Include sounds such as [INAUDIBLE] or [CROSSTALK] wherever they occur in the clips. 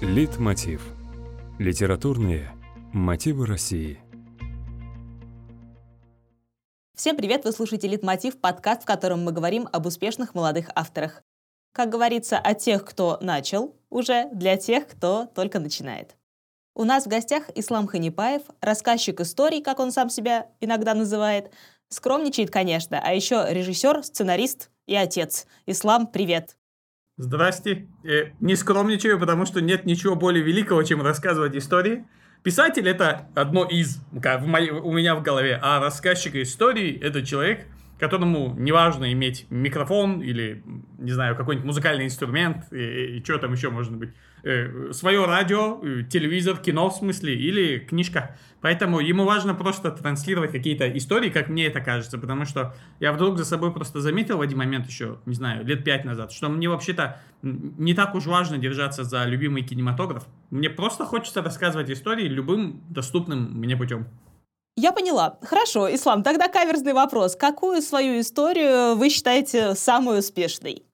Литмотив. Литературные мотивы России. Всем привет! Вы слушаете «Литмотив» — подкаст, в котором мы говорим об успешных молодых авторах. Как говорится, о тех, кто начал уже, для тех, кто только начинает. У нас в гостях Ислам Ханипаев, рассказчик историй, как он сам себя иногда называет. Скромничает, конечно, а еще режиссер, сценарист и отец. Ислам, привет! Здрасте. Э, не скромничаю, потому что нет ничего более великого, чем рассказывать истории. Писатель это одно из, как в моей, у меня в голове, а рассказчик истории это человек, которому неважно иметь микрофон или, не знаю, какой-нибудь музыкальный инструмент, и, и что там еще может быть, э, свое радио, э, телевизор, кино в смысле, или книжка. Поэтому ему важно просто транслировать какие-то истории, как мне это кажется, потому что я вдруг за собой просто заметил в один момент еще, не знаю, лет пять назад, что мне вообще-то не так уж важно держаться за любимый кинематограф. Мне просто хочется рассказывать истории любым доступным мне путем. Я поняла. Хорошо, Ислам, тогда каверзный вопрос. Какую свою историю вы считаете самой успешной?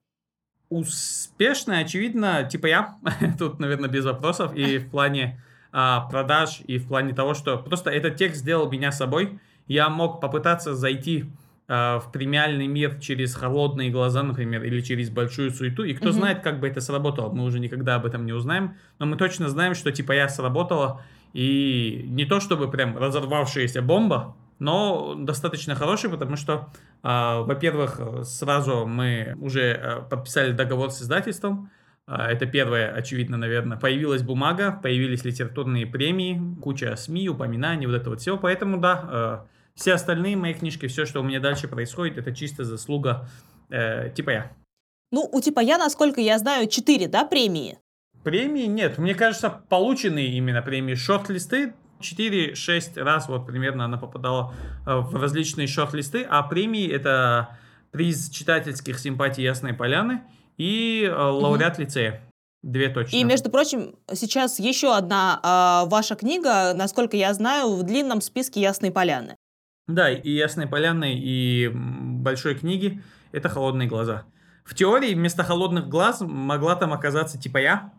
Успешная, очевидно, типа я. [LAUGHS] Тут, наверное, без вопросов. И в плане а, продаж, и в плане того, что просто этот текст сделал меня собой. Я мог попытаться зайти а, в премиальный мир через холодные глаза, например, или через большую суету. И кто mm-hmm. знает, как бы это сработало. Мы уже никогда об этом не узнаем. Но мы точно знаем, что типа я сработала. И не то чтобы прям разорвавшаяся бомба, но достаточно хороший, потому что, э, во-первых, сразу мы уже э, подписали договор с издательством. Э, это первое, очевидно, наверное. Появилась бумага, появились литературные премии, куча СМИ, упоминаний, вот это вот все. Поэтому, да, э, все остальные мои книжки, все, что у меня дальше происходит, это чисто заслуга э, типа я. Ну, у типа я, насколько я знаю, четыре, да, премии? Премии нет. Мне кажется, полученные именно премии. Шорт-листы 4-6 раз вот примерно она попадала э, в различные шорт-листы, а премии это приз читательских симпатий Ясной Поляны и э, лауреат угу. лицея. Две точно. И, между прочим, сейчас еще одна э, ваша книга, насколько я знаю, в длинном списке Ясной Поляны. Да, и Ясной Поляны, и Большой книги – это «Холодные глаза». В теории вместо «Холодных глаз» могла там оказаться типа я,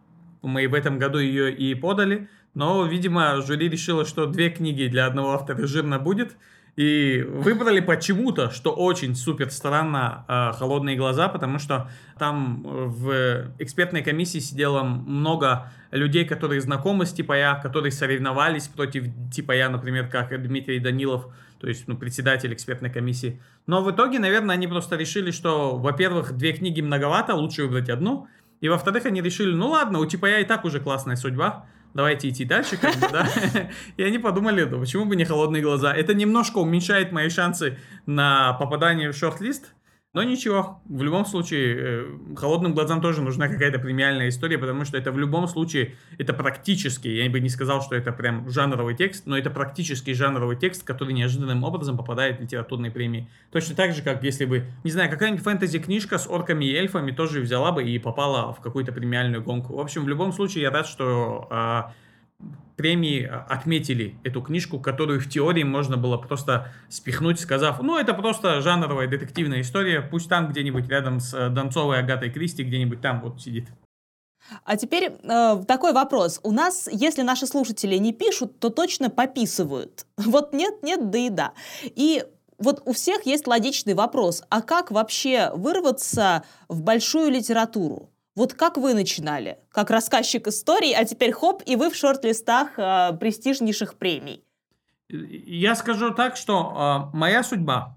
мы в этом году ее и подали, но, видимо, жюри решило, что две книги для одного автора жирно будет, и выбрали почему-то, что очень супер странно, э, «Холодные глаза», потому что там в экспертной комиссии сидело много людей, которые знакомы с типа я, которые соревновались против типа я, например, как Дмитрий Данилов, то есть ну, председатель экспертной комиссии. Но в итоге, наверное, они просто решили, что, во-первых, две книги многовато, лучше выбрать одну, и во-вторых, они решили, ну ладно, у типа я и так уже классная судьба, давайте идти дальше, как бы, да. [LAUGHS] И они подумали, да почему бы не холодные глаза. Это немножко уменьшает мои шансы на попадание в шорт-лист, но ничего, в любом случае, э, холодным глазам тоже нужна какая-то премиальная история, потому что это в любом случае, это практически, я бы не сказал, что это прям жанровый текст, но это практически жанровый текст, который неожиданным образом попадает в литературные премии. Точно так же, как если бы, не знаю, какая-нибудь фэнтези-книжка с орками и эльфами тоже взяла бы и попала в какую-то премиальную гонку. В общем, в любом случае, я рад, что а, премии отметили эту книжку, которую в теории можно было просто спихнуть, сказав, ну, это просто жанровая детективная история, пусть там где-нибудь рядом с э, Донцовой Агатой Кристи, где-нибудь там вот сидит. А теперь э, такой вопрос. У нас, если наши слушатели не пишут, то точно пописывают. [LAUGHS] Вот нет, нет, да и да. И вот у всех есть логичный вопрос. А как вообще вырваться в большую литературу? Вот как вы начинали? Как рассказчик историй, а теперь хоп, и вы в шорт-листах э, престижнейших премий. Я скажу так, что э, моя судьба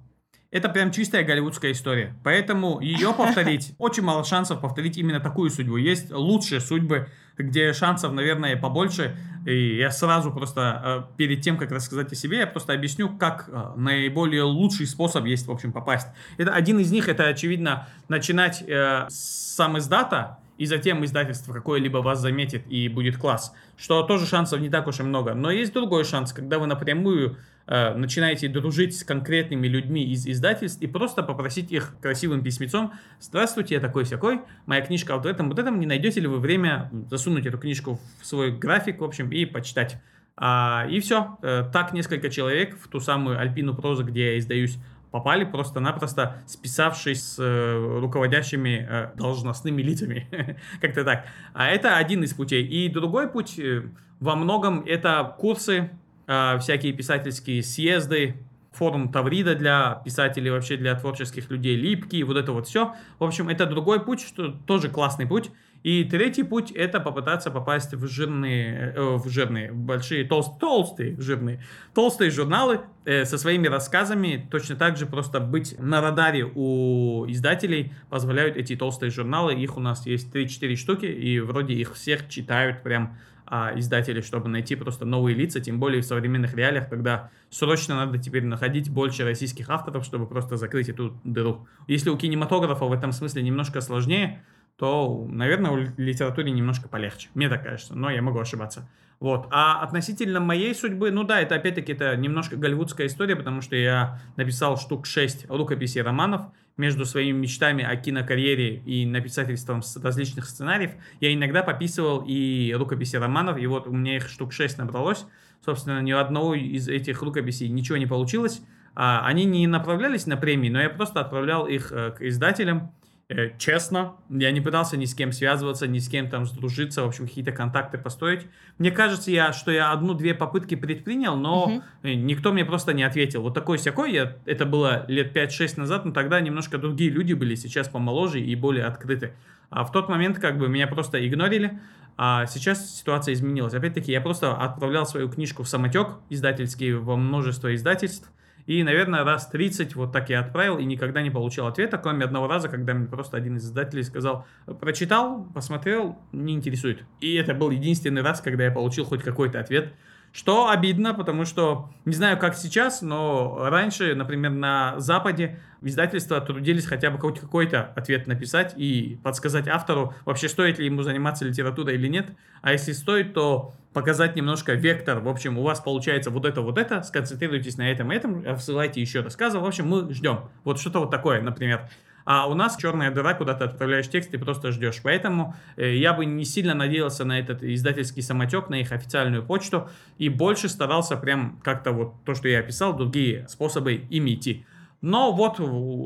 это прям чистая голливудская история. Поэтому ее [LAUGHS] повторить, очень мало шансов повторить именно такую судьбу. Есть лучшие судьбы, где шансов, наверное, побольше. И я сразу просто э, перед тем, как рассказать о себе, я просто объясню, как э, наиболее лучший способ есть, в общем, попасть. Это один из них, это, очевидно, начинать э, с сам издата, и затем издательство какое-либо вас заметит и будет класс, что тоже шансов не так уж и много. Но есть другой шанс, когда вы напрямую э, начинаете дружить с конкретными людьми из издательств и просто попросить их красивым письмецом «Здравствуйте, я такой-сякой, моя книжка вот в этом, вот этом, не найдете ли вы время засунуть эту книжку в свой график, в общем, и почитать?» а, И все. Э, так несколько человек в ту самую Альпину прозу, где я издаюсь, попали просто-напросто списавшись с э, руководящими э, должностными лицами. [LAUGHS] Как-то так. А это один из путей. И другой путь э, во многом это курсы, всякие писательские съезды, форум Таврида для писателей, вообще для творческих людей, липкий, вот это вот все. В общем, это другой путь, что тоже классный путь. И третий путь это попытаться попасть в жирные, э, в жирные, большие, толст, толстые, жирные, толстые журналы э, со своими рассказами. Точно так же просто быть на радаре у издателей позволяют эти толстые журналы. Их у нас есть 3-4 штуки, и вроде их всех читают прям а, издатели, чтобы найти просто новые лица, тем более в современных реалиях, когда срочно надо теперь находить больше российских авторов, чтобы просто закрыть эту дыру. Если у кинематографа в этом смысле немножко сложнее, то, наверное, у литературе немножко полегче. Мне так кажется, но я могу ошибаться. Вот. А относительно моей судьбы, ну да, это опять-таки это немножко голливудская история, потому что я написал штук 6 рукописей романов, между своими мечтами о кинокарьере и написательством различных сценариев, я иногда пописывал и рукописи романов, и вот у меня их штук 6 набралось. Собственно, ни одного из этих рукописей ничего не получилось. А, они не направлялись на премии, но я просто отправлял их э, к издателям, Э, честно, я не пытался ни с кем связываться, ни с кем там сдружиться, в общем, какие-то контакты построить. Мне кажется, я, что я одну-две попытки предпринял, но угу. никто мне просто не ответил. Вот такой всякой, я, это было лет 5-6 назад, но тогда немножко другие люди были, сейчас помоложе и более открыты. А в тот момент как бы меня просто игнорили, а сейчас ситуация изменилась. Опять-таки, я просто отправлял свою книжку в самотек издательский во множество издательств, и, наверное, раз 30 вот так я отправил и никогда не получил ответа, кроме одного раза, когда мне просто один из издателей сказал, прочитал, посмотрел, не интересует. И это был единственный раз, когда я получил хоть какой-то ответ. Что обидно, потому что, не знаю, как сейчас, но раньше, например, на Западе издательства трудились хотя бы хоть какой-то ответ написать и подсказать автору, вообще стоит ли ему заниматься литературой или нет. А если стоит, то показать немножко вектор. В общем, у вас получается вот это, вот это, сконцентрируйтесь на этом и этом, ссылайте еще рассказы. В общем, мы ждем. Вот что-то вот такое, например. А у нас черная дыра, куда ты отправляешь текст и просто ждешь. Поэтому э, я бы не сильно надеялся на этот издательский самотек, на их официальную почту, и больше старался прям как-то вот то, что я описал, другие способы ими идти. Но вот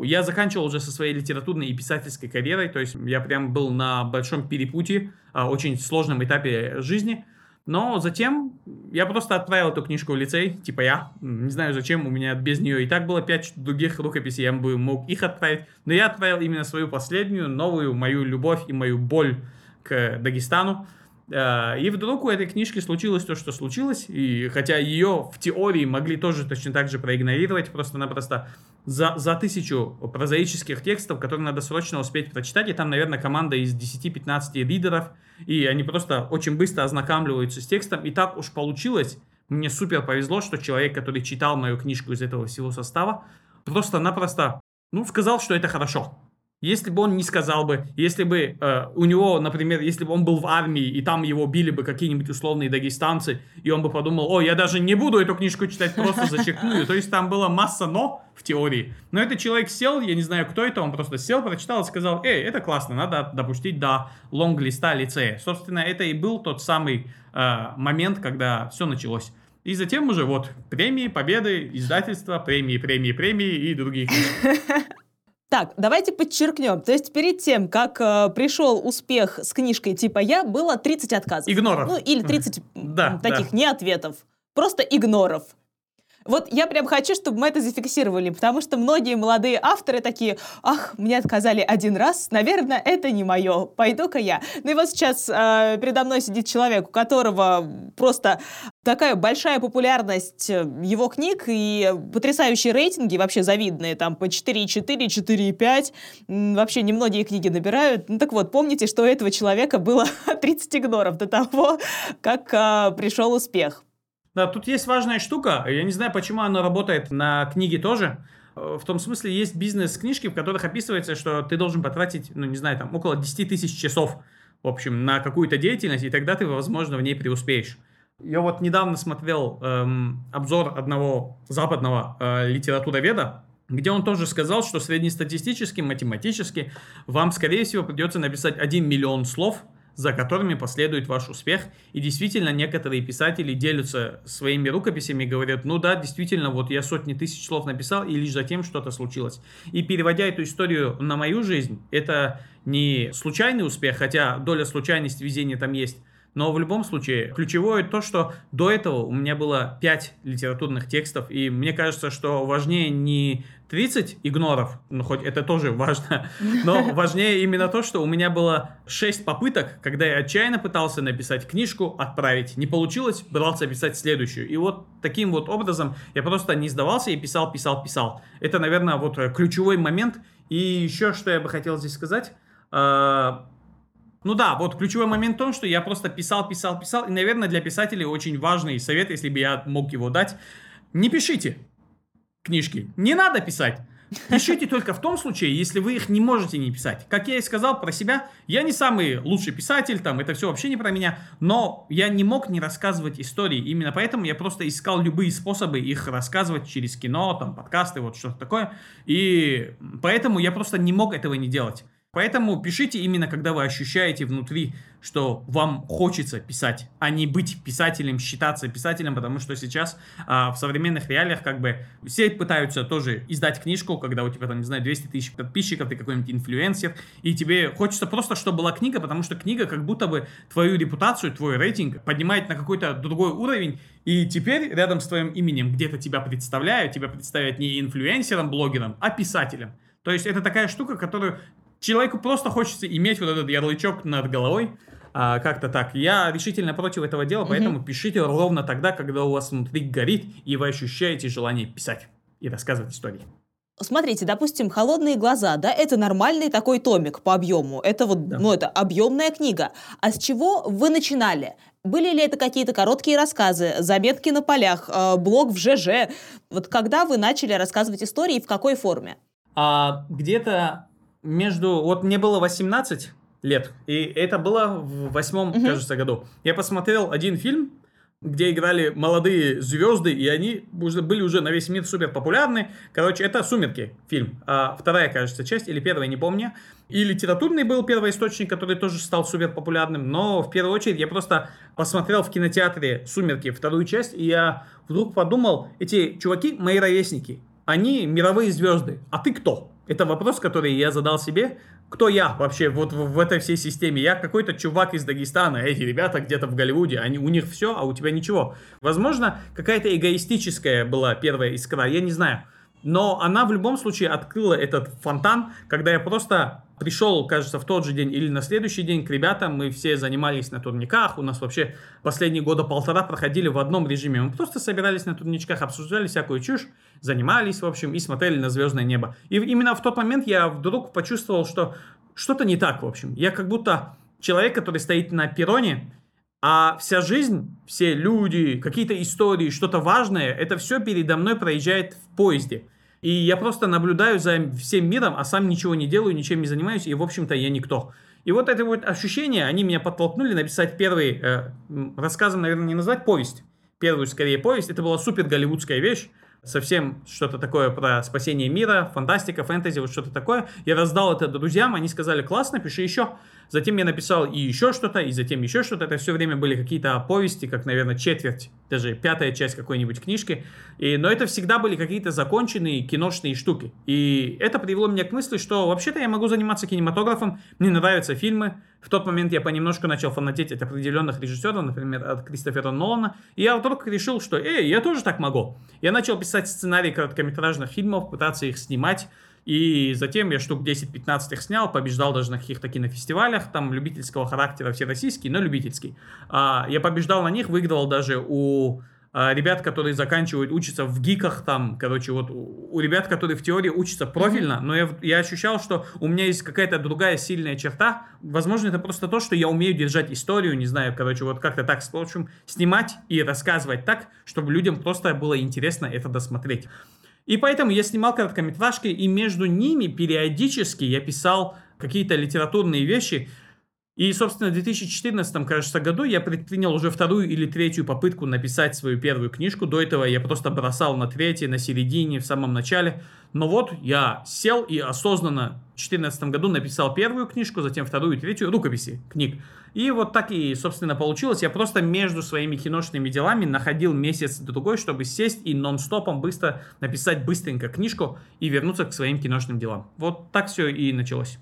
я заканчивал уже со своей литературной и писательской карьерой, то есть я прям был на большом перепутье, а, очень сложном этапе жизни – но затем я просто отправил эту книжку в лицей, типа я. Не знаю зачем, у меня без нее и так было пять других рукописей, я бы мог их отправить. Но я отправил именно свою последнюю, новую, мою любовь и мою боль к Дагестану. Э, и вдруг у этой книжки случилось то, что случилось, и хотя ее в теории могли тоже точно так же проигнорировать, просто-напросто за, за тысячу прозаических текстов, которые надо срочно успеть прочитать, и там, наверное, команда из 10-15 ридеров, и они просто очень быстро ознакомливаются с текстом, и так уж получилось, мне супер повезло, что человек, который читал мою книжку из этого всего состава, просто-напросто, ну, сказал, что это хорошо. Если бы он не сказал бы, если бы э, у него, например, если бы он был в армии, и там его били бы какие-нибудь условные дагестанцы, и он бы подумал, о, я даже не буду эту книжку читать, просто зачеркну. То есть там была масса «но» в теории. Но этот человек сел, я не знаю, кто это, он просто сел, прочитал и сказал, эй, это классно, надо допустить до лонг-листа лицея. Собственно, это и был тот самый э, момент, когда все началось. И затем уже вот премии, победы, издательства, премии, премии, премии и другие. [LAUGHS] Так, давайте подчеркнем. То есть перед тем, как э, пришел успех с книжкой типа «Я», было 30 отказов. Игноров. Ну, или 30 да, таких да. не ответов. Просто игноров. Вот я прям хочу, чтобы мы это зафиксировали, потому что многие молодые авторы такие, ах, мне отказали один раз, наверное, это не мое, пойду-ка я. Ну и вот сейчас э, передо мной сидит человек, у которого просто такая большая популярность э, его книг и потрясающие рейтинги, вообще завидные, там по 4,4, 4,5, вообще немногие книги набирают. Ну так вот, помните, что у этого человека было [LAUGHS] 30 игноров до того, как э, пришел успех. Да, тут есть важная штука. Я не знаю, почему она работает на книге тоже. Э, в том смысле, есть бизнес-книжки, в которых описывается, что ты должен потратить, ну, не знаю, там, около 10 тысяч часов, в общем, на какую-то деятельность, и тогда ты, возможно, в ней преуспеешь. Я вот недавно смотрел эм, обзор одного западного э, литературоведа, где он тоже сказал, что среднестатистически, математически, вам, скорее всего, придется написать 1 миллион слов за которыми последует ваш успех. И действительно, некоторые писатели делятся своими рукописями и говорят, ну да, действительно, вот я сотни тысяч слов написал, и лишь затем что-то случилось. И переводя эту историю на мою жизнь, это не случайный успех, хотя доля случайности везения там есть, но в любом случае, ключевое то, что до этого у меня было 5 литературных текстов, и мне кажется, что важнее не 30 игноров, ну хоть это тоже важно, [LAUGHS] но важнее именно то, что у меня было 6 попыток, когда я отчаянно пытался написать книжку, отправить. Не получилось, брался писать следующую. И вот таким вот образом я просто не сдавался и писал, писал, писал. Это, наверное, вот ключевой момент. И еще что я бы хотел здесь сказать а, ну да, вот ключевой момент в том, что я просто писал, писал, писал. И, наверное, для писателей очень важный совет, если бы я мог его дать. Не пишите книжки. Не надо писать. Пишите только в том случае, если вы их не можете не писать. Как я и сказал про себя, я не самый лучший писатель, там, это все вообще не про меня, но я не мог не рассказывать истории. Именно поэтому я просто искал любые способы их рассказывать через кино, там, подкасты, вот что-то такое. И поэтому я просто не мог этого не делать. Поэтому пишите именно, когда вы ощущаете внутри, что вам хочется писать, а не быть писателем, считаться писателем, потому что сейчас а, в современных реалиях как бы все пытаются тоже издать книжку, когда у тебя там, не знаю, 200 тысяч подписчиков, ты какой-нибудь инфлюенсер, и тебе хочется просто, чтобы была книга, потому что книга как будто бы твою репутацию, твой рейтинг поднимает на какой-то другой уровень, и теперь рядом с твоим именем где-то тебя представляют, тебя представляют не инфлюенсером, блогером, а писателем. То есть это такая штука, которую человеку просто хочется иметь вот этот ярлычок над головой, а, как-то так. Я решительно против этого дела, поэтому угу. пишите ровно тогда, когда у вас внутри горит, и вы ощущаете желание писать и рассказывать истории. Смотрите, допустим, «Холодные глаза», да, это нормальный такой томик по объему. Это вот, да. ну, это объемная книга. А с чего вы начинали? Были ли это какие-то короткие рассказы, заметки на полях, э, блог в ЖЖ? Вот когда вы начали рассказывать истории и в какой форме? А, где-то между... Вот мне было 18 лет, и это было в восьмом, угу. кажется, году. Я посмотрел один фильм, где играли молодые звезды, и они уже были уже на весь мир супер популярны. Короче, это «Сумерки» фильм. А вторая, кажется, часть, или первая, не помню. И литературный был первый источник, который тоже стал супер популярным. Но в первую очередь я просто посмотрел в кинотеатре «Сумерки» вторую часть, и я вдруг подумал, эти чуваки мои ровесники. Они мировые звезды. А ты кто? Это вопрос, который я задал себе. Кто я вообще вот в, в этой всей системе? Я какой-то чувак из Дагестана, эти ребята где-то в Голливуде, они, у них все, а у тебя ничего. Возможно, какая-то эгоистическая была первая искра, я не знаю. Но она в любом случае открыла этот фонтан, когда я просто пришел, кажется, в тот же день или на следующий день к ребятам, мы все занимались на турниках, у нас вообще последние года полтора проходили в одном режиме, мы просто собирались на турничках, обсуждали всякую чушь, занимались, в общем, и смотрели на звездное небо. И именно в тот момент я вдруг почувствовал, что что-то не так, в общем. Я как будто человек, который стоит на перроне, а вся жизнь, все люди, какие-то истории, что-то важное, это все передо мной проезжает в поезде. И я просто наблюдаю за всем миром, а сам ничего не делаю, ничем не занимаюсь, и, в общем-то, я никто. И вот это вот ощущение, они меня подтолкнули написать первый, э, рассказом, наверное, не назвать, повесть. Первую, скорее, повесть. Это была супер голливудская вещь совсем что-то такое про спасение мира, фантастика, фэнтези, вот что-то такое. Я раздал это друзьям, они сказали, классно, пиши еще. Затем я написал и еще что-то, и затем еще что-то. Это все время были какие-то повести, как, наверное, четверть, даже пятая часть какой-нибудь книжки. И, но это всегда были какие-то законченные киношные штуки. И это привело меня к мысли, что вообще-то я могу заниматься кинематографом, мне нравятся фильмы. В тот момент я понемножку начал фанатеть от определенных режиссеров, например, от Кристофера Нолана. И я вдруг решил, что, эй, я тоже так могу. Я начал писать сценарии короткометражных фильмов, пытаться их снимать. И затем я штук 10-15 их снял, побеждал даже на каких-то кинофестивалях, там любительского характера, все российские, но любительский. А, я побеждал на них, выигрывал даже у а, ребят, которые заканчивают, учатся в гиках там, короче, вот у, у ребят, которые в теории учатся профильно, но я, я ощущал, что у меня есть какая-то другая сильная черта, возможно, это просто то, что я умею держать историю, не знаю, короче, вот как-то так, в общем, снимать и рассказывать так, чтобы людям просто было интересно это досмотреть. И поэтому я снимал короткометражки, и между ними периодически я писал какие-то литературные вещи. И, собственно, в 2014, кажется, году я предпринял уже вторую или третью попытку написать свою первую книжку. До этого я просто бросал на третьей, на середине, в самом начале. Но вот я сел и осознанно в 2014 году написал первую книжку, затем вторую и третью рукописи книг. И вот так и, собственно, получилось. Я просто между своими киношными делами находил месяц-другой, чтобы сесть и нон-стопом быстро написать быстренько книжку и вернуться к своим киношным делам. Вот так все и началось.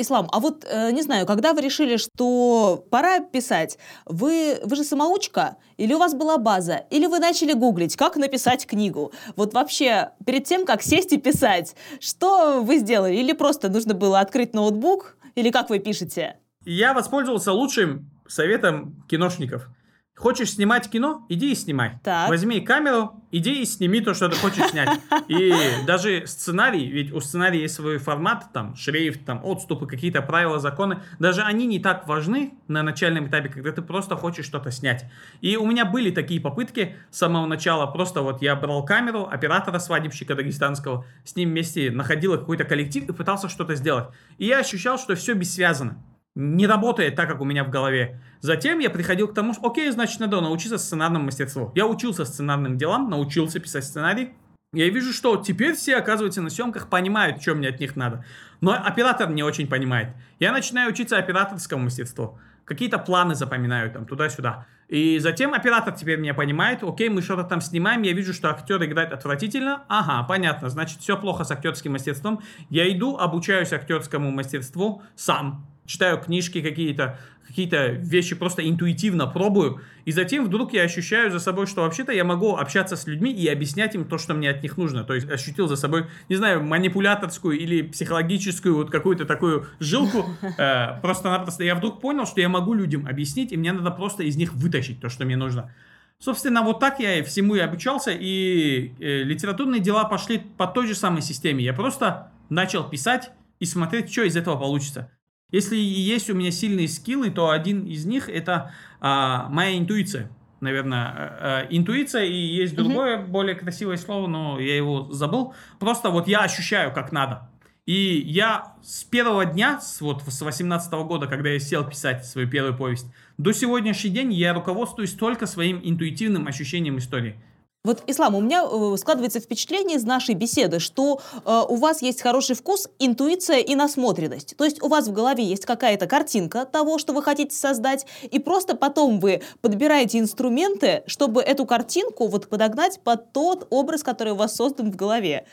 Ислам, а вот, э, не знаю, когда вы решили, что пора писать, вы, вы же самоучка? Или у вас была база? Или вы начали гуглить, как написать книгу? Вот вообще, перед тем, как сесть и писать, что вы сделали? Или просто нужно было открыть ноутбук? Или как вы пишете? Я воспользовался лучшим советом киношников. Хочешь снимать кино? Иди и снимай. Так. Возьми камеру, иди и сними то, что ты хочешь снять. [LAUGHS] И даже сценарий, ведь у сценария есть свой формат, там, шрифт, там, отступы, какие-то правила, законы. Даже они не так важны на начальном этапе, когда ты просто хочешь что-то снять. И у меня были такие попытки с самого начала. Просто вот я брал камеру, оператора свадебщика дагестанского, с ним вместе находил какой-то коллектив и пытался что-то сделать. И я ощущал, что все бессвязано не работает так, как у меня в голове. Затем я приходил к тому, что, окей, значит, надо научиться сценарному мастерству. Я учился сценарным делам, научился писать сценарий. Я вижу, что теперь все, оказывается, на съемках понимают, что мне от них надо. Но оператор не очень понимает. Я начинаю учиться операторскому мастерству. Какие-то планы запоминаю там туда-сюда. И затем оператор теперь меня понимает, окей, мы что-то там снимаем, я вижу, что актер играет отвратительно, ага, понятно, значит, все плохо с актерским мастерством. Я иду, обучаюсь актерскому мастерству сам, читаю книжки какие-то, какие-то вещи просто интуитивно пробую, и затем вдруг я ощущаю за собой, что вообще-то я могу общаться с людьми и объяснять им то, что мне от них нужно. То есть ощутил за собой, не знаю, манипуляторскую или психологическую вот какую-то такую жилку. [LAUGHS] Э, просто-напросто я вдруг понял, что я могу людям объяснить, и мне надо просто из них вытащить то, что мне нужно. Собственно, вот так я и всему и обучался, и э, литературные дела пошли по той же самой системе. Я просто начал писать и смотреть, что из этого получится. Если есть у меня сильные скиллы, то один из них это а, моя интуиция. Наверное, а, интуиция и есть другое mm-hmm. более красивое слово, но я его забыл. Просто вот я ощущаю, как надо. И я с первого дня, с, вот с 18 года, когда я сел писать свою первую повесть, до сегодняшний день я руководствуюсь только своим интуитивным ощущением истории. Вот, Ислам, у меня э, складывается впечатление из нашей беседы, что э, у вас есть хороший вкус, интуиция и насмотренность. То есть у вас в голове есть какая-то картинка того, что вы хотите создать, и просто потом вы подбираете инструменты, чтобы эту картинку вот подогнать под тот образ, который у вас создан в голове.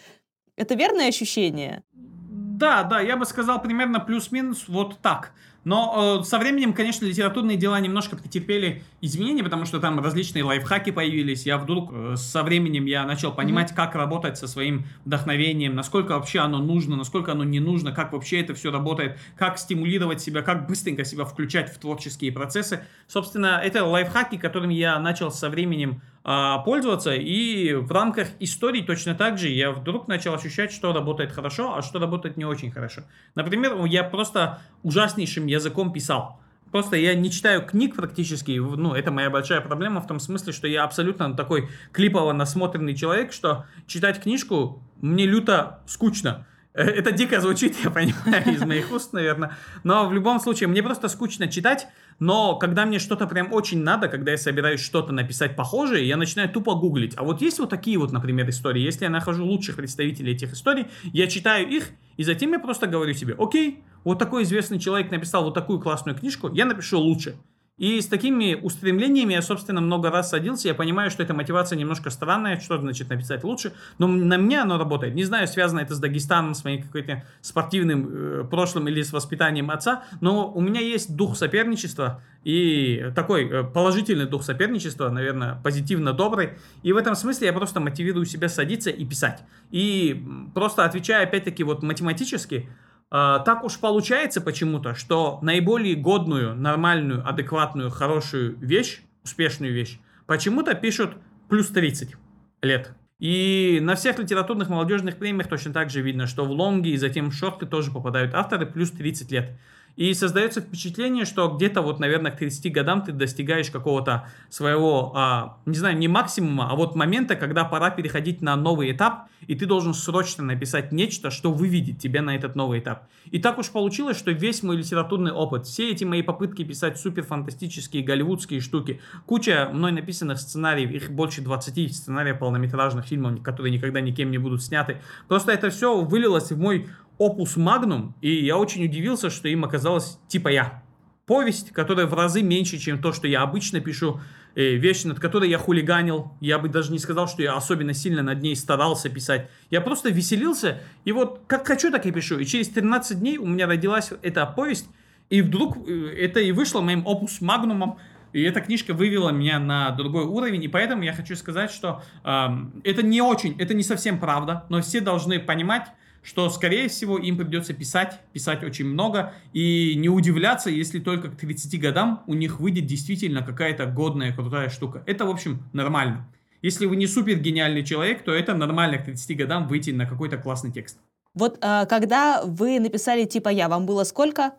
Это верное ощущение? Да, да, я бы сказал примерно плюс-минус вот так. Но э, со временем, конечно, литературные дела немножко претерпели изменения, потому что там различные лайфхаки появились. Я вдруг э, со временем я начал понимать, mm-hmm. как работать со своим вдохновением, насколько вообще оно нужно, насколько оно не нужно, как вообще это все работает, как стимулировать себя, как быстренько себя включать в творческие процессы. Собственно, это лайфхаки, которыми я начал со временем пользоваться. И в рамках истории точно так же я вдруг начал ощущать, что работает хорошо, а что работает не очень хорошо. Например, я просто ужаснейшим языком писал. Просто я не читаю книг практически, ну, это моя большая проблема в том смысле, что я абсолютно такой клипово насмотренный человек, что читать книжку мне люто скучно. Э, это дико звучит, [LAUGHS] я понимаю, из моих уст, наверное. Но в любом случае, мне просто скучно читать. Но когда мне что-то прям очень надо, когда я собираюсь что-то написать похожее, я начинаю тупо гуглить. А вот есть вот такие вот, например, истории. Если я нахожу лучших представителей этих историй, я читаю их, и затем я просто говорю себе, окей, вот такой известный человек написал вот такую классную книжку, я напишу лучше. И с такими устремлениями я, собственно, много раз садился. Я понимаю, что эта мотивация немножко странная, что значит написать лучше. Но на меня оно работает. Не знаю, связано это с Дагестаном, с моим каким-то спортивным э, прошлым или с воспитанием отца. Но у меня есть дух соперничества и такой э, положительный дух соперничества, наверное, позитивно добрый. И в этом смысле я просто мотивирую себя садиться и писать. И просто отвечая опять-таки вот математически, так уж получается почему-то, что наиболее годную, нормальную, адекватную, хорошую вещь, успешную вещь, почему-то пишут плюс 30 лет. И на всех литературных молодежных премиях точно так же видно, что в лонги и затем в шорты тоже попадают авторы плюс 30 лет. И создается впечатление, что где-то вот, наверное, к 30 годам ты достигаешь какого-то своего, а, не знаю, не максимума, а вот момента, когда пора переходить на новый этап, и ты должен срочно написать нечто, что выведет тебя на этот новый этап. И так уж получилось, что весь мой литературный опыт, все эти мои попытки писать супер фантастические голливудские штуки, куча мной написанных сценариев, их больше 20 сценариев полнометражных фильмов, которые никогда никем не будут сняты, просто это все вылилось в мой опус магнум, и я очень удивился, что им оказалось типа я. Повесть, которая в разы меньше, чем то, что я обычно пишу, э, вещь, над которой я хулиганил. Я бы даже не сказал, что я особенно сильно над ней старался писать. Я просто веселился, и вот как хочу, так и пишу. И через 13 дней у меня родилась эта повесть, и вдруг э, это и вышло моим опус магнумом, и эта книжка вывела меня на другой уровень, и поэтому я хочу сказать, что э, это не очень, это не совсем правда, но все должны понимать, что, скорее всего, им придется писать, писать очень много, и не удивляться, если только к 30 годам у них выйдет действительно какая-то годная, крутая штука. Это, в общем, нормально. Если вы не супер гениальный человек, то это нормально к 30 годам выйти на какой-то классный текст. Вот э, когда вы написали типа я, вам было сколько?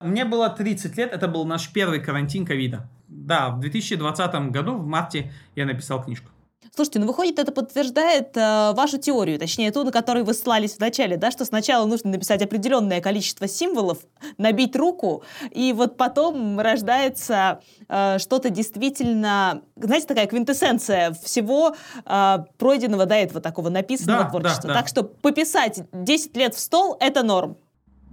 Мне было 30 лет, это был наш первый карантин ковида. Да, в 2020 году, в марте, я написал книжку. Слушайте, ну выходит, это подтверждает э, вашу теорию, точнее ту, на которой вы ссылались в начале, да, что сначала нужно написать определенное количество символов, набить руку, и вот потом рождается э, что-то действительно, знаете, такая квинтэссенция всего э, пройденного до этого такого написанного Да, творчества. да, да. Так что пописать 10 лет в стол — это норм.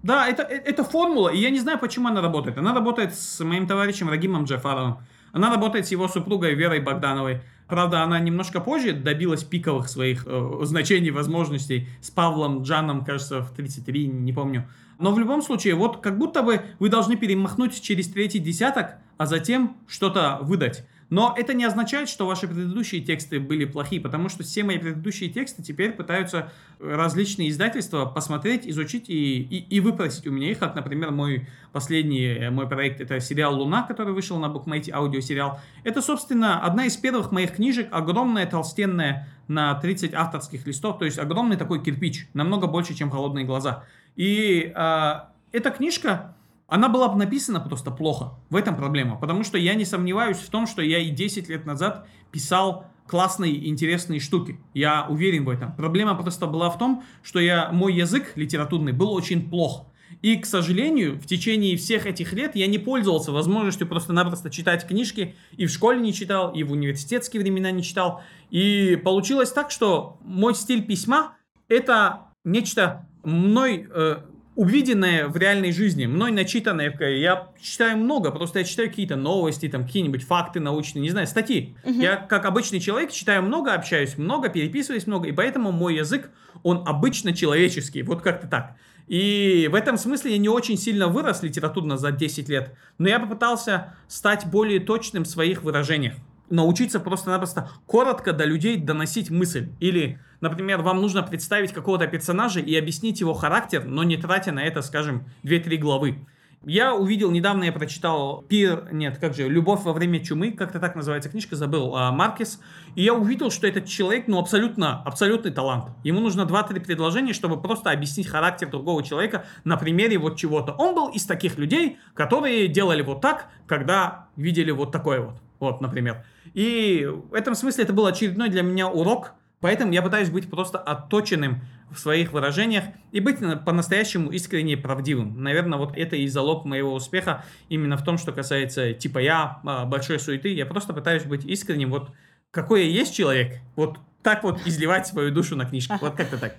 Да, это, э- это формула, и я не знаю, почему она работает. Она работает с моим товарищем Рагимом Джафаровым. Она работает с его супругой Верой Богдановой. Правда, она немножко позже добилась пиковых своих э, значений, возможностей с Павлом Джаном, кажется, в 33, не помню. Но в любом случае, вот как будто бы вы должны перемахнуть через третий десяток, а затем что-то выдать. Но это не означает, что ваши предыдущие тексты были плохие, потому что все мои предыдущие тексты теперь пытаются различные издательства посмотреть, изучить и, и, и выпросить у меня их. Как, например, мой последний э, мой проект, это сериал «Луна», который вышел на букмейте, аудиосериал. Это, собственно, одна из первых моих книжек, огромная, толстенная, на 30 авторских листов, то есть огромный такой кирпич, намного больше, чем «Холодные глаза». И э, эта книжка, она была бы написана просто плохо. В этом проблема. Потому что я не сомневаюсь в том, что я и 10 лет назад писал классные, интересные штуки. Я уверен в этом. Проблема просто была в том, что я, мой язык литературный был очень плох. И, к сожалению, в течение всех этих лет я не пользовался возможностью просто-напросто читать книжки. И в школе не читал, и в университетские времена не читал. И получилось так, что мой стиль письма – это нечто мной э, увиденное в реальной жизни, мной начитанное. Я читаю много, просто я читаю какие-то новости, там какие-нибудь факты научные, не знаю, статьи. Я как обычный человек читаю много, общаюсь много, переписываюсь много, и поэтому мой язык, он обычно человеческий, вот как-то так. И в этом смысле я не очень сильно вырос литературно за 10 лет, но я попытался стать более точным в своих выражениях. Научиться просто-напросто коротко до людей доносить мысль. Или, например, вам нужно представить какого-то персонажа и объяснить его характер, но не тратя на это, скажем, 2-3 главы. Я увидел, недавно я прочитал Пир, нет, как же, «Любовь во время чумы», как-то так называется книжка, забыл, а, Маркес. И я увидел, что этот человек, ну, абсолютно, абсолютный талант. Ему нужно 2-3 предложения, чтобы просто объяснить характер другого человека на примере вот чего-то. Он был из таких людей, которые делали вот так, когда видели вот такое вот. Вот, например. И в этом смысле это был очередной для меня урок, поэтому я пытаюсь быть просто отточенным в своих выражениях и быть на- по-настоящему искренне правдивым. Наверное, вот это и залог моего успеха именно в том, что касается типа я, а, большой суеты. Я просто пытаюсь быть искренним. Вот какой я есть человек, вот так вот изливать свою душу на книжку. Вот как-то так.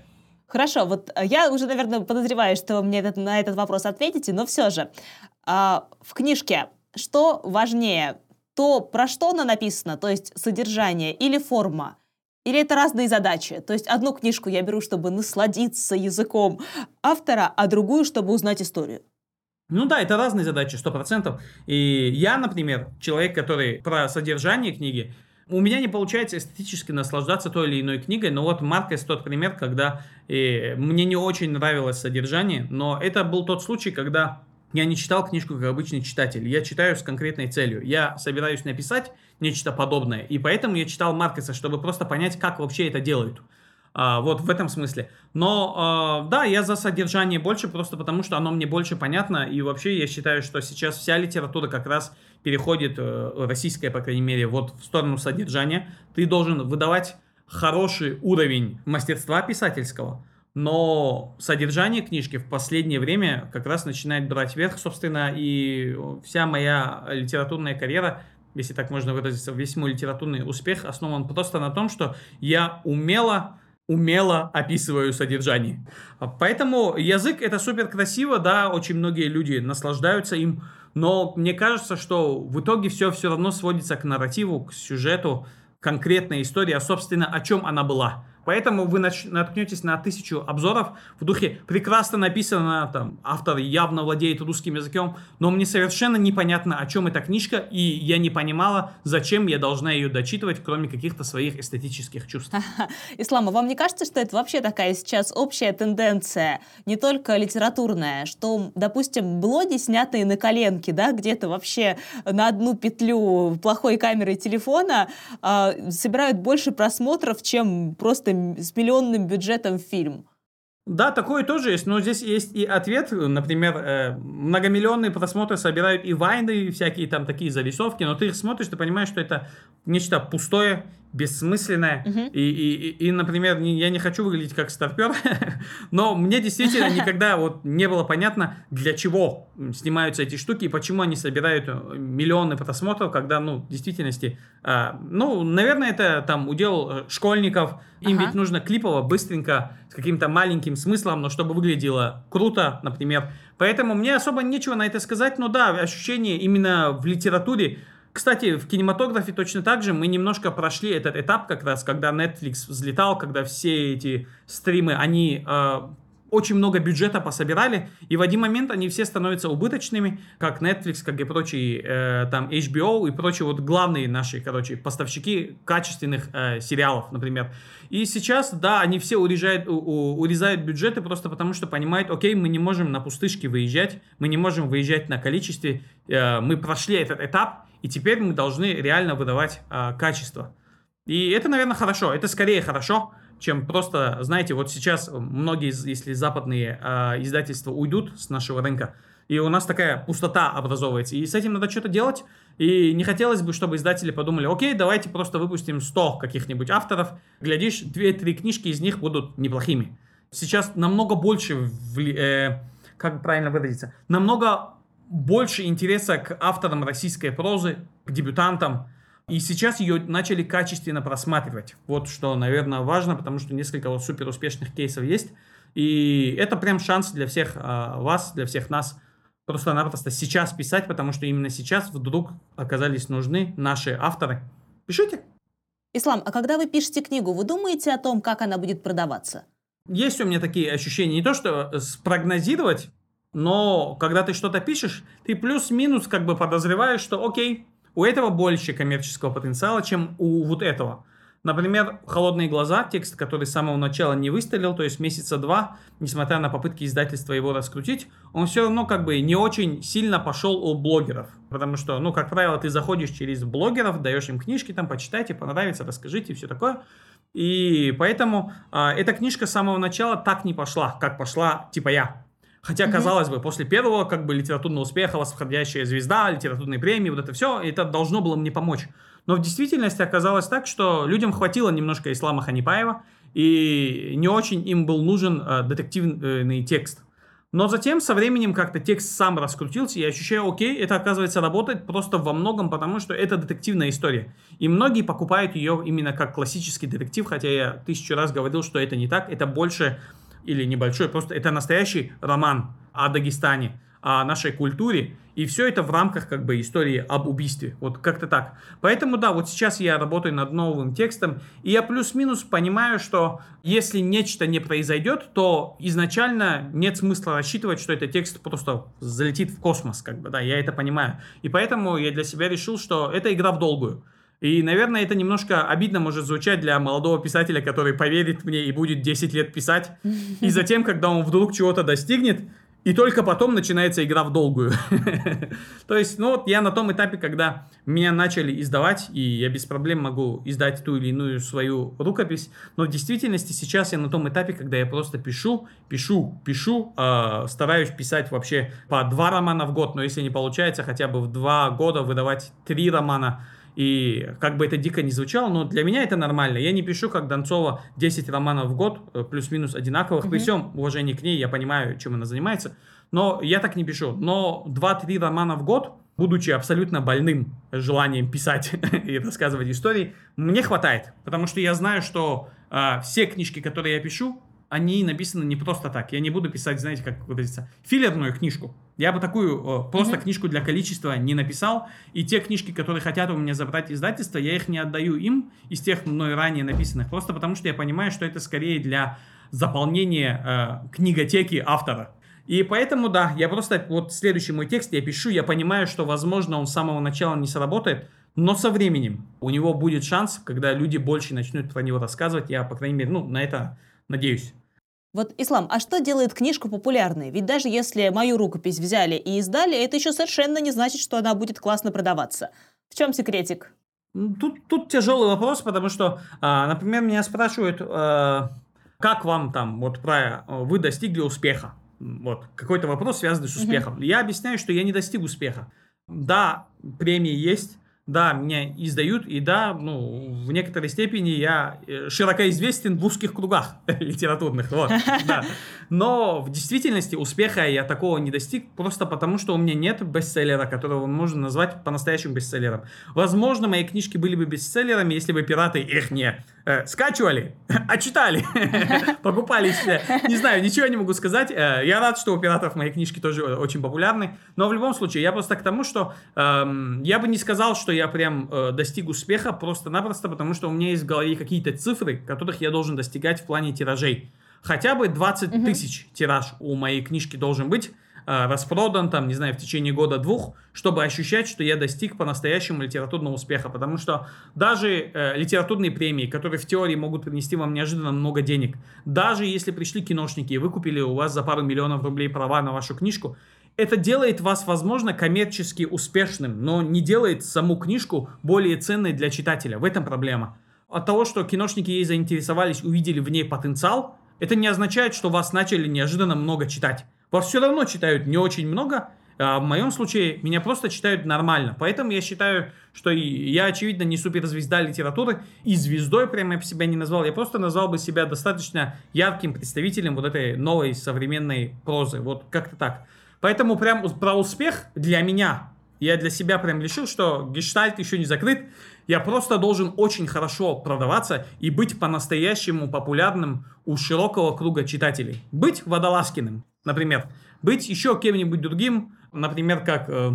Хорошо, вот э, я уже, наверное, подозреваю, что вы мне этот- на этот вопрос ответите, но все же. а, в книжке что важнее? То, про что она написана, то есть содержание или форма? Или это разные задачи? То есть одну книжку я беру, чтобы насладиться языком автора, а другую, чтобы узнать историю. Ну да, это разные задачи, сто процентов. И я, например, человек, который про содержание книги, у меня не получается эстетически наслаждаться той или иной книгой, но вот Маркес тот пример, когда э, мне не очень нравилось содержание, но это был тот случай, когда я не читал книжку как обычный читатель, я читаю с конкретной целью. Я собираюсь написать нечто подобное, и поэтому я читал Маркеса, чтобы просто понять, как вообще это делают. А, вот в этом смысле. Но э, да, я за содержание больше, просто потому что оно мне больше понятно. И вообще я считаю, что сейчас вся литература как раз переходит, э, российская, по крайней мере, вот в сторону содержания. Ты должен выдавать хороший уровень мастерства писательского, но содержание книжки в последнее время как раз начинает брать верх, собственно, и вся моя литературная карьера если так можно выразиться, весь мой литературный успех основан просто на том, что я умело умело описываю содержание. Поэтому язык это супер красиво, да, очень многие люди наслаждаются им, но мне кажется, что в итоге все все равно сводится к нарративу, к сюжету, конкретной истории, а собственно о чем она была. Поэтому вы наткнетесь на тысячу обзоров в духе прекрасно написано, там, автор явно владеет русским языком, но мне совершенно непонятно, о чем эта книжка, и я не понимала, зачем я должна ее дочитывать, кроме каких-то своих эстетических чувств. Ислама, вам не кажется, что это вообще такая сейчас общая тенденция, не только литературная, что, допустим, блоги, снятые на коленке, да, где-то вообще на одну петлю плохой камерой телефона, э, собирают больше просмотров, чем просто миллионным бюджетом фильм. Да, такое тоже есть, но здесь есть и ответ, например, э, многомиллионные просмотры собирают и вайны, и всякие там такие зарисовки, но ты их смотришь, ты понимаешь, что это нечто пустое, бессмысленное. Uh-huh. И, и, и, например, я не хочу выглядеть как старпер, [LAUGHS] но мне действительно никогда вот не было понятно, для чего снимаются эти штуки и почему они собирают э, миллионы просмотров, когда, ну, в действительности, э, ну, наверное, это там удел э, школьников, им uh-huh. ведь нужно клипово, быстренько, каким-то маленьким смыслом, но чтобы выглядело круто, например. Поэтому мне особо нечего на это сказать, но да, ощущение именно в литературе, кстати, в кинематографе точно так же мы немножко прошли этот этап как раз, когда Netflix взлетал, когда все эти стримы, они э, очень много бюджета пособирали, и в один момент они все становятся убыточными, как Netflix, как и прочие, э, там, HBO и прочие вот главные наши, короче, поставщики качественных э, сериалов, например. И сейчас, да, они все урезают, у, урезают бюджеты просто потому, что понимают, окей, мы не можем на пустышки выезжать, мы не можем выезжать на количестве, э, мы прошли этот этап, и теперь мы должны реально выдавать э, качество. И это, наверное, хорошо. Это скорее хорошо, чем просто, знаете, вот сейчас многие, если западные э, издательства уйдут с нашего рынка, и у нас такая пустота образовывается. И с этим надо что-то делать. И не хотелось бы, чтобы издатели подумали, окей, давайте просто выпустим 100 каких-нибудь авторов. Глядишь, 2-3 книжки из них будут неплохими. Сейчас намного больше, вли... э, как правильно выразиться, намного больше интереса к авторам российской прозы, к дебютантам. И сейчас ее начали качественно просматривать. Вот что, наверное, важно, потому что несколько вот супер успешных кейсов есть. И это прям шанс для всех а, вас, для всех нас просто-напросто сейчас писать, потому что именно сейчас вдруг оказались нужны наши авторы. Пишите. Ислам, а когда вы пишете книгу, вы думаете о том, как она будет продаваться? Есть у меня такие ощущения. Не то, что спрогнозировать, но когда ты что-то пишешь, ты плюс-минус как бы подозреваешь, что окей, у этого больше коммерческого потенциала, чем у вот этого. Например, «Холодные глаза», текст, который с самого начала не выстрелил, то есть месяца два, несмотря на попытки издательства его раскрутить, он все равно как бы не очень сильно пошел у блогеров. Потому что, ну, как правило, ты заходишь через блогеров, даешь им книжки, там, почитайте, понравится, расскажите все такое. И поэтому э, эта книжка с самого начала так не пошла, как пошла типа я. Хотя, mm-hmm. казалось бы, после первого как бы литературного успеха, восходящая звезда, литературные премии, вот это все, это должно было мне помочь. Но в действительности оказалось так, что людям хватило немножко Ислама Ханипаева, и не очень им был нужен э, детективный текст. Но затем со временем как-то текст сам раскрутился, и я ощущаю, окей, это оказывается работает просто во многом, потому что это детективная история. И многие покупают ее именно как классический детектив, хотя я тысячу раз говорил, что это не так, это больше или небольшой, просто это настоящий роман о Дагестане, о нашей культуре, и все это в рамках как бы истории об убийстве, вот как-то так. Поэтому да, вот сейчас я работаю над новым текстом, и я плюс-минус понимаю, что если нечто не произойдет, то изначально нет смысла рассчитывать, что этот текст просто залетит в космос, как бы, да, я это понимаю. И поэтому я для себя решил, что это игра в долгую. И, наверное, это немножко обидно может звучать для молодого писателя, который поверит мне и будет 10 лет писать. И [LAUGHS] затем, когда он вдруг чего-то достигнет, и только потом начинается игра в долгую. [LAUGHS] То есть, ну вот я на том этапе, когда меня начали издавать, и я без проблем могу издать ту или иную свою рукопись, но в действительности сейчас я на том этапе, когда я просто пишу, пишу, пишу, э, стараюсь писать вообще по два романа в год, но если не получается, хотя бы в два года выдавать три романа, и как бы это дико не звучало, но для меня это нормально. Я не пишу, как Донцова, 10 романов в год, э, плюс-минус одинаковых. Mm-hmm. При всем уважении к ней, я понимаю, чем она занимается. Но я так не пишу. Но 2-3 романа в год, будучи абсолютно больным желанием писать [LAUGHS] и рассказывать истории, мне хватает. Потому что я знаю, что э, все книжки, которые я пишу, они написаны не просто так. Я не буду писать, знаете, как говорится, филлерную книжку. Я бы такую о, просто mm-hmm. книжку для количества не написал. И те книжки, которые хотят у меня забрать издательство, я их не отдаю им из тех мной ранее написанных. Просто потому что я понимаю, что это скорее для заполнения э, книготеки автора. И поэтому, да, я просто, вот следующий мой текст я пишу, я понимаю, что, возможно, он с самого начала не сработает, но со временем у него будет шанс, когда люди больше начнут про него рассказывать, я, по крайней мере, ну, на это надеюсь. Вот, Ислам, а что делает книжку популярной? Ведь даже если мою рукопись взяли и издали, это еще совершенно не значит, что она будет классно продаваться. В чем секретик? Тут, тут тяжелый вопрос, потому что, а, например, меня спрашивают, а, как вам там, вот про, вы достигли успеха? Вот, какой-то вопрос, связанный с успехом. Угу. Я объясняю, что я не достиг успеха. Да, премии есть, да, меня издают, и да, ну, в некоторой степени я э, широко известен в узких кругах [LAUGHS] литературных, вот, да. Но в действительности успеха я такого не достиг, просто потому что у меня нет бестселлера, которого можно назвать по-настоящему бестселлером. Возможно, мои книжки были бы бестселлерами, если бы пираты их не э, скачивали, [LAUGHS] а читали, [LAUGHS] покупали. Не знаю, ничего не могу сказать. Э, я рад, что у пиратов мои книжки тоже очень популярны, но в любом случае, я просто к тому, что э, я бы не сказал, что я прям э, достиг успеха просто-напросто, потому что у меня есть в голове какие-то цифры, которых я должен достигать в плане тиражей. Хотя бы 20 угу. тысяч тираж у моей книжки должен быть э, распродан, там, не знаю, в течение года-двух, чтобы ощущать, что я достиг по-настоящему литературного успеха. Потому что даже э, литературные премии, которые в теории могут принести вам неожиданно много денег, даже если пришли киношники и выкупили у вас за пару миллионов рублей права на вашу книжку, это делает вас, возможно, коммерчески успешным, но не делает саму книжку более ценной для читателя. В этом проблема. От того, что киношники ей заинтересовались, увидели в ней потенциал, это не означает, что вас начали неожиданно много читать. Вас все равно читают не очень много, а в моем случае меня просто читают нормально. Поэтому я считаю, что я, очевидно, не суперзвезда литературы. И звездой прямо я себя не назвал. Я просто назвал бы себя достаточно ярким представителем вот этой новой современной прозы. Вот как-то так. Поэтому прям про успех для меня, я для себя прям решил, что гештальт еще не закрыт. Я просто должен очень хорошо продаваться и быть по-настоящему популярным у широкого круга читателей. Быть Водолазкиным, например. Быть еще кем-нибудь другим, например, как э,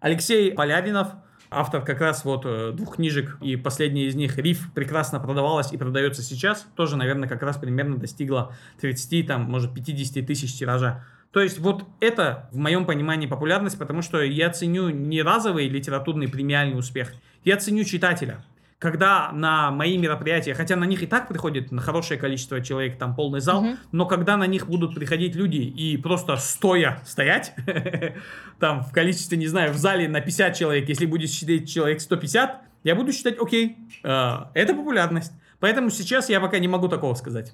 Алексей Поляринов, автор как раз вот э, двух книжек, и последняя из них «Риф» прекрасно продавалась и продается сейчас. Тоже, наверное, как раз примерно достигла 30, там, может, 50 тысяч тиража. То есть вот это в моем понимании популярность, потому что я ценю не разовый литературный премиальный успех, я ценю читателя. Когда на мои мероприятия, хотя на них и так приходит на хорошее количество человек, там полный зал, угу. но когда на них будут приходить люди и просто стоя стоять, [LAUGHS] там в количестве, не знаю, в зале на 50 человек, если будет считать человек 150, я буду считать, окей, э, это популярность. Поэтому сейчас я пока не могу такого сказать.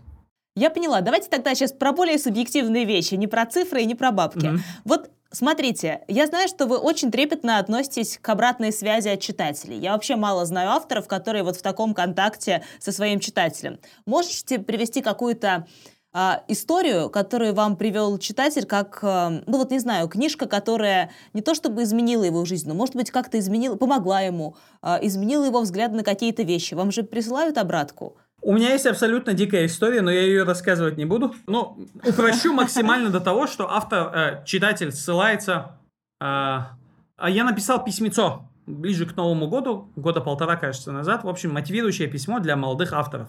Я поняла. Давайте тогда сейчас про более субъективные вещи, не про цифры и не про бабки. Mm-hmm. Вот Смотрите, я знаю, что вы очень трепетно относитесь к обратной связи от читателей. Я вообще мало знаю авторов, которые вот в таком контакте со своим читателем. Можете привести какую-то э, историю, которую вам привел читатель, как, э, ну вот не знаю, книжка, которая не то чтобы изменила его жизнь, но, может быть, как-то изменила, помогла ему, э, изменила его взгляд на какие-то вещи. Вам же присылают обратку? У меня есть абсолютно дикая история, но я ее рассказывать не буду. Но упрощу [LAUGHS] максимально до того, что автор, э, читатель ссылается... Э, а я написал письмецо ближе к Новому году, года полтора, кажется, назад. В общем, мотивирующее письмо для молодых авторов.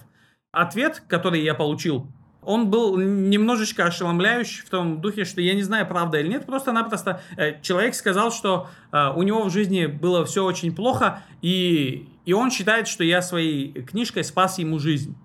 Ответ, который я получил он был немножечко ошеломляющий в том духе, что я не знаю, правда или нет, просто-напросто э, человек сказал, что у него в жизни было все очень плохо, и, и он считает, что я своей книжкой спас ему жизнь.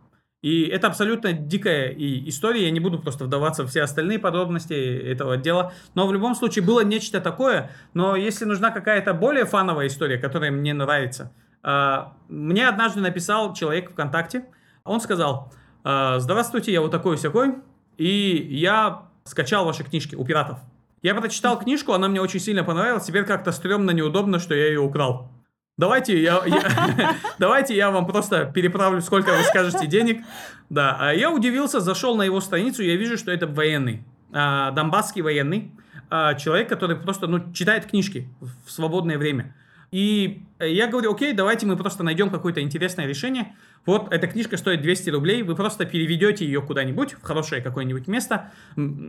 И это абсолютно дикая история, я не буду просто вдаваться в все остальные подробности этого дела, но в любом случае было нечто такое, но если нужна какая-то более фановая история, которая мне нравится, а, мне однажды написал человек ВКонтакте, он сказал, «А, здравствуйте, я вот такой всякой, и я скачал ваши книжки у пиратов. Я прочитал книжку, она мне очень сильно понравилась, теперь как-то стрёмно, неудобно, что я ее украл. Давайте я, я, [LAUGHS] давайте я вам просто переправлю, сколько вы скажете денег. Да, а я удивился, зашел на его страницу, я вижу, что это военный, а, донбасский военный, а, человек, который просто ну, читает книжки в свободное время. И я говорю, окей, давайте мы просто найдем какое-то интересное решение. Вот эта книжка стоит 200 рублей, вы просто переведете ее куда-нибудь, в хорошее какое-нибудь место,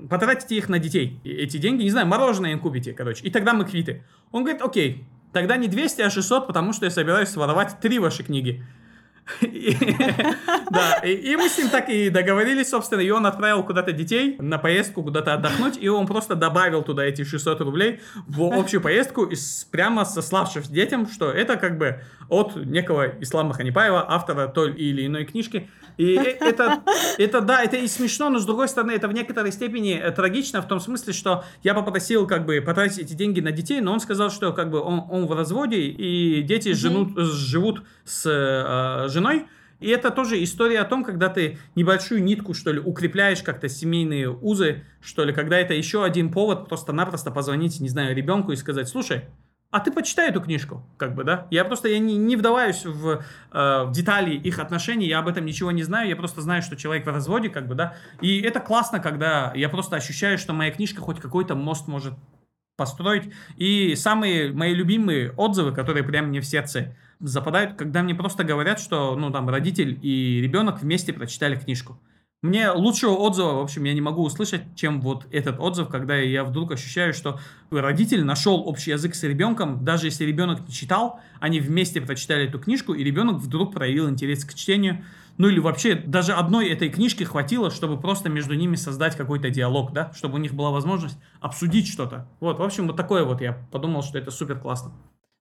потратите их на детей, эти деньги, не знаю, мороженое им купите, короче, и тогда мы квиты. Он говорит, окей, Тогда не 200, а 600, потому что я собираюсь своровать три ваши книги. Да, и мы с ним так и договорились, собственно, и он отправил куда-то детей на поездку, куда-то отдохнуть, и он просто добавил туда эти 600 рублей в общую поездку, прямо сославшись детям, что это как бы от некого Ислама Ханипаева, автора той или иной книжки, и это, это, да, это и смешно, но с другой стороны, это в некоторой степени э, трагично в том смысле, что я попросил как бы потратить эти деньги на детей, но он сказал, что как бы он, он в разводе, и дети женут, живут с э, женой, и это тоже история о том, когда ты небольшую нитку, что ли, укрепляешь как-то семейные узы, что ли, когда это еще один повод просто-напросто позвонить, не знаю, ребенку и сказать, слушай, а ты почитай эту книжку, как бы, да? Я просто я не, не вдаваюсь в, э, в детали их отношений, я об этом ничего не знаю, я просто знаю, что человек в разводе, как бы, да? И это классно, когда я просто ощущаю, что моя книжка хоть какой-то мост может построить. И самые мои любимые отзывы, которые прям мне в сердце западают, когда мне просто говорят, что, ну, там, родитель и ребенок вместе прочитали книжку. Мне лучшего отзыва, в общем, я не могу услышать, чем вот этот отзыв, когда я вдруг ощущаю, что родитель нашел общий язык с ребенком, даже если ребенок не читал, они вместе прочитали эту книжку, и ребенок вдруг проявил интерес к чтению. Ну или вообще, даже одной этой книжки хватило, чтобы просто между ними создать какой-то диалог, да, чтобы у них была возможность обсудить что-то. Вот, в общем, вот такое вот я подумал, что это супер классно.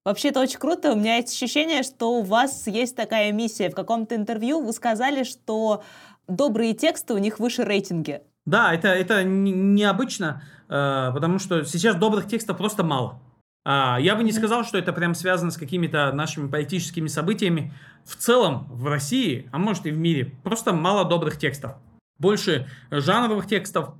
Вообще это очень круто. У меня есть ощущение, что у вас есть такая миссия. В каком-то интервью вы сказали, что добрые тексты, у них выше рейтинги. Да, это, это необычно, э, потому что сейчас добрых текстов просто мало. А, я бы не сказал, что это прям связано с какими-то нашими политическими событиями. В целом, в России, а может и в мире, просто мало добрых текстов. Больше жанровых текстов.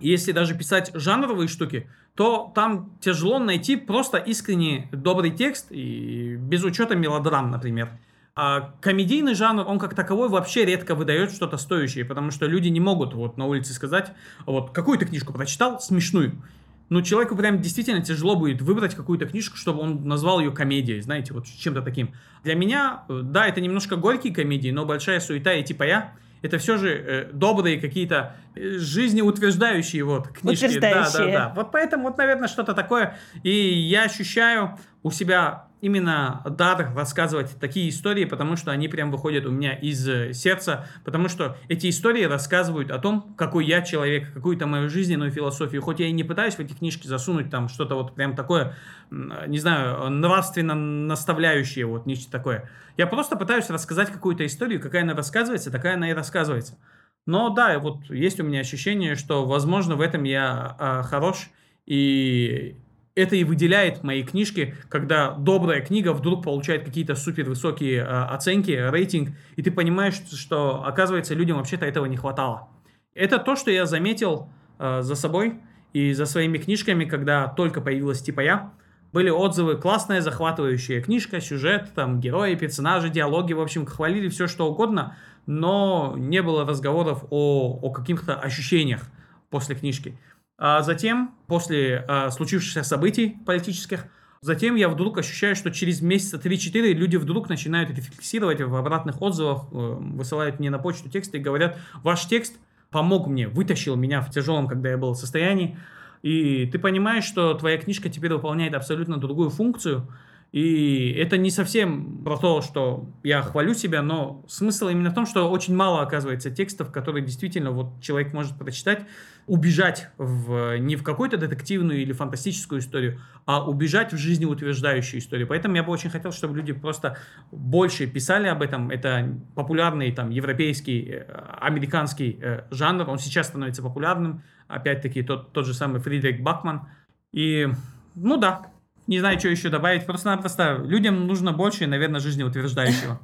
Если даже писать жанровые штуки, то там тяжело найти просто искренне добрый текст, и без учета мелодрам, например. А комедийный жанр, он как таковой вообще редко выдает что-то стоящее, потому что люди не могут вот на улице сказать, вот какую ты книжку прочитал, смешную. Ну, человеку прям действительно тяжело будет выбрать какую-то книжку, чтобы он назвал ее комедией, знаете, вот чем-то таким. Для меня, э, да, это немножко горькие комедии, но большая суета и типа я, это все же э, добрые какие-то э, жизнеутверждающие вот книжки. Да, да, да. Вот поэтому вот, наверное, что-то такое. И я ощущаю у себя именно дар рассказывать такие истории, потому что они прям выходят у меня из э, сердца, потому что эти истории рассказывают о том, какой я человек, какую-то мою жизненную философию. Хоть я и не пытаюсь в эти книжки засунуть там что-то вот прям такое, не знаю, нравственно наставляющее, вот нечто такое. Я просто пытаюсь рассказать какую-то историю, какая она рассказывается, такая она и рассказывается. Но да, вот есть у меня ощущение, что, возможно, в этом я а, хорош, и это и выделяет мои книжки, когда добрая книга вдруг получает какие-то супер высокие э, оценки, рейтинг, и ты понимаешь, что, оказывается, людям вообще-то этого не хватало. Это то, что я заметил э, за собой и за своими книжками, когда только появилась типа я. Были отзывы, классная, захватывающая книжка, сюжет, там, герои, персонажи, диалоги, в общем, хвалили все, что угодно, но не было разговоров о, о каких-то ощущениях после книжки. А затем, после а, случившихся событий политических, затем я вдруг ощущаю, что через месяца 3-4 люди вдруг начинают рефлексировать в обратных отзывах, э, высылают мне на почту тексты и говорят, ваш текст помог мне, вытащил меня в тяжелом, когда я был состоянии, и ты понимаешь, что твоя книжка теперь выполняет абсолютно другую функцию, И это не совсем про то, что я хвалю себя, но смысл именно в том, что очень мало оказывается текстов, которые действительно вот человек может прочитать, убежать в, не в какую-то детективную или фантастическую историю, а убежать в жизнеутверждающую историю. Поэтому я бы очень хотел, чтобы люди просто больше писали об этом. Это популярный там европейский, э, американский э, жанр, он сейчас становится популярным. Опять-таки тот, тот же самый Фридрих Бакман. И, ну да, не знаю, что еще добавить. Просто-напросто людям нужно больше, наверное, жизнеутверждающего.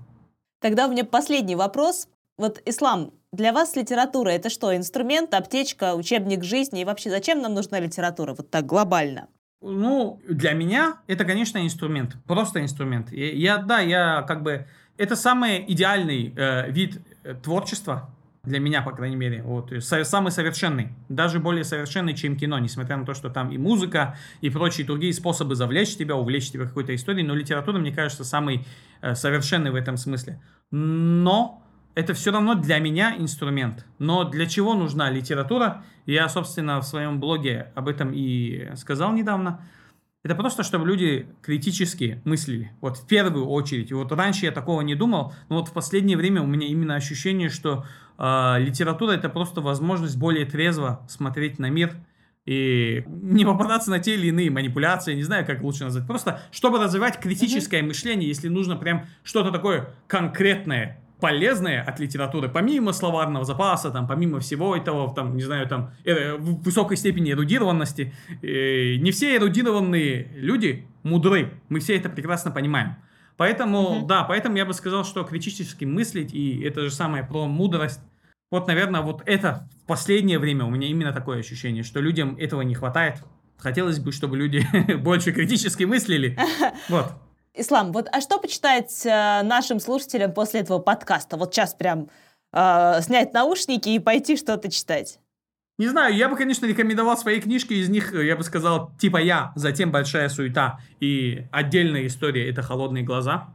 Тогда у меня последний вопрос. Вот ислам, для вас литература это что, инструмент, аптечка, учебник жизни? И вообще, зачем нам нужна литература вот так глобально? Ну, для меня это, конечно, инструмент. Просто инструмент. Я, да, я как бы... Это самый идеальный э, вид э, творчества, для меня, по крайней мере, вот, самый совершенный, даже более совершенный, чем кино, несмотря на то, что там и музыка, и прочие другие способы завлечь тебя, увлечь тебя какой-то историей, но литература, мне кажется, самый э, совершенный в этом смысле. Но это все равно для меня инструмент. Но для чего нужна литература? Я, собственно, в своем блоге об этом и сказал недавно. Это просто, чтобы люди критически мыслили. Вот в первую очередь. И вот раньше я такого не думал, но вот в последнее время у меня именно ощущение, что э, литература это просто возможность более трезво смотреть на мир и не попадаться на те или иные манипуляции, не знаю, как лучше назвать. Просто, чтобы развивать критическое mm-hmm. мышление, если нужно прям что-то такое конкретное полезное от литературы, помимо словарного запаса, там, помимо всего этого, там, не знаю, там, э, высокой степени эрудированности, э, не все эрудированные люди мудры, мы все это прекрасно понимаем. Поэтому, mm-hmm. да, поэтому я бы сказал, что критически мыслить, и это же самое про мудрость, вот, наверное, вот это в последнее время у меня именно такое ощущение, что людям этого не хватает. Хотелось бы, чтобы люди [LAUGHS] больше критически мыслили. [LAUGHS] Вот. Ислам, вот а что почитать э, нашим слушателям после этого подкаста? Вот сейчас прям э, снять наушники и пойти что-то читать. Не знаю, я бы, конечно, рекомендовал свои книжки, из них, я бы сказал, типа я, затем большая суета и отдельная история это холодные глаза.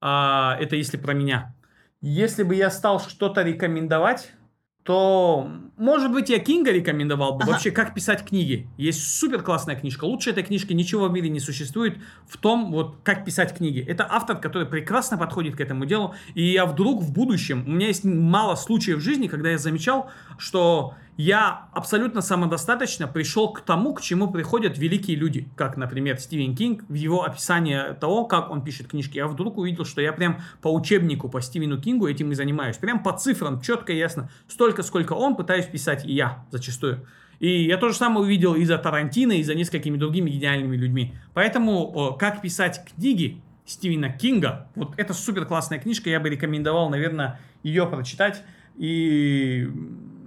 А, это если про меня. Если бы я стал что-то рекомендовать, то, может быть, я Кинга рекомендовал бы. Ага. Вообще, как писать книги. Есть супер классная книжка. Лучше этой книжки ничего в мире не существует в том, вот, как писать книги. Это автор, который прекрасно подходит к этому делу. И я вдруг в будущем, у меня есть мало случаев в жизни, когда я замечал, что я абсолютно самодостаточно пришел к тому, к чему приходят великие люди, как, например, Стивен Кинг, в его описании того, как он пишет книжки. Я вдруг увидел, что я прям по учебнику, по Стивену Кингу этим и занимаюсь. Прям по цифрам, четко и ясно. Столько, сколько он, пытаюсь писать и я зачастую. И я то же самое увидел и за Тарантино, и за несколькими другими гениальными людьми. Поэтому, как писать книги Стивена Кинга, вот это супер классная книжка, я бы рекомендовал, наверное, ее прочитать. И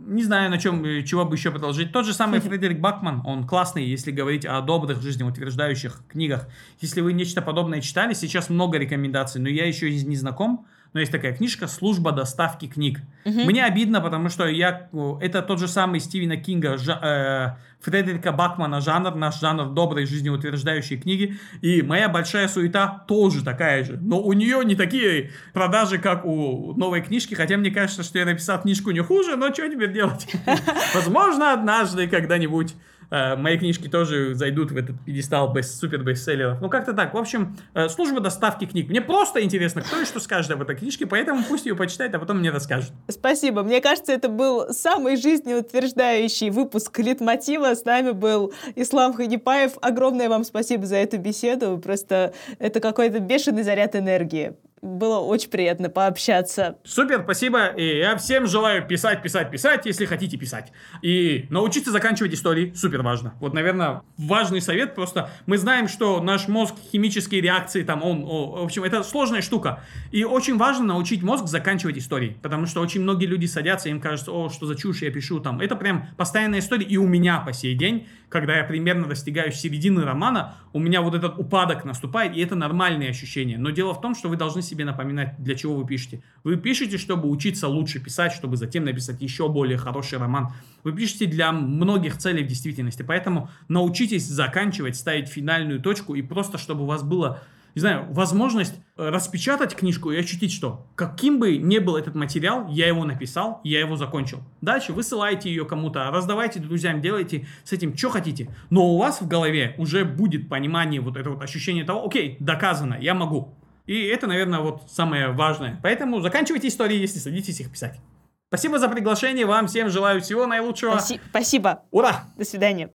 не знаю, на чем, э, чего бы еще продолжить. Тот же самый [LAUGHS] Фредерик Бакман, он классный, если говорить о добрых, жизнеутверждающих книгах. Если вы нечто подобное читали, сейчас много рекомендаций, но я еще не знаком но есть такая книжка «Служба доставки книг». Угу. Мне обидно, потому что я, это тот же самый Стивена Кинга, жа, э, Фредерика Бакмана жанр, наш жанр доброй жизнеутверждающей книги. И моя большая суета тоже такая же. Но у нее не такие продажи, как у новой книжки, хотя мне кажется, что я написал книжку не хуже, но что теперь делать? [LAUGHS] Возможно, однажды, когда-нибудь э, мои книжки тоже зайдут в этот пьедестал бест, супер бестселлеров. Ну, как-то так. В общем, э, служба доставки книг. Мне просто интересно, кто и что скажет об этой книжке, поэтому пусть ее почитает, а потом мне расскажет. Спасибо. Мне кажется, это был самый жизнеутверждающий выпуск Литмотива. С нами был Ислам Ханипаев. Огромное вам спасибо за эту беседу. Просто это какой-то бешеный заряд энергии. Было очень приятно пообщаться. Супер, спасибо. И я всем желаю писать, писать, писать, если хотите писать. И научиться заканчивать истории супер важно. Вот, наверное, важный совет просто. Мы знаем, что наш мозг, химические реакции, там, он, о, в общем, это сложная штука. И очень важно научить мозг заканчивать истории. Потому что очень многие люди садятся, им кажется, о, что за чушь я пишу там. Это прям постоянная история. И у меня по сей день, когда я примерно достигаю середины романа, у меня вот этот упадок наступает, и это нормальные ощущения. Но дело в том, что вы должны себе напоминать, для чего вы пишете. Вы пишете, чтобы учиться лучше писать, чтобы затем написать еще более хороший роман. Вы пишете для многих целей в действительности. Поэтому научитесь заканчивать, ставить финальную точку и просто, чтобы у вас было не знаю, возможность э, распечатать книжку и ощутить, что каким бы ни был этот материал, я его написал, я его закончил. Дальше высылайте ее кому-то, раздавайте друзьям, делайте с этим, что хотите. Но у вас в голове уже будет понимание, вот это вот ощущение того, окей, доказано, я могу. И это, наверное, вот самое важное. Поэтому заканчивайте истории, если садитесь их писать. Спасибо за приглашение, вам всем желаю всего наилучшего. Спаси- Спасибо. Ура! До свидания.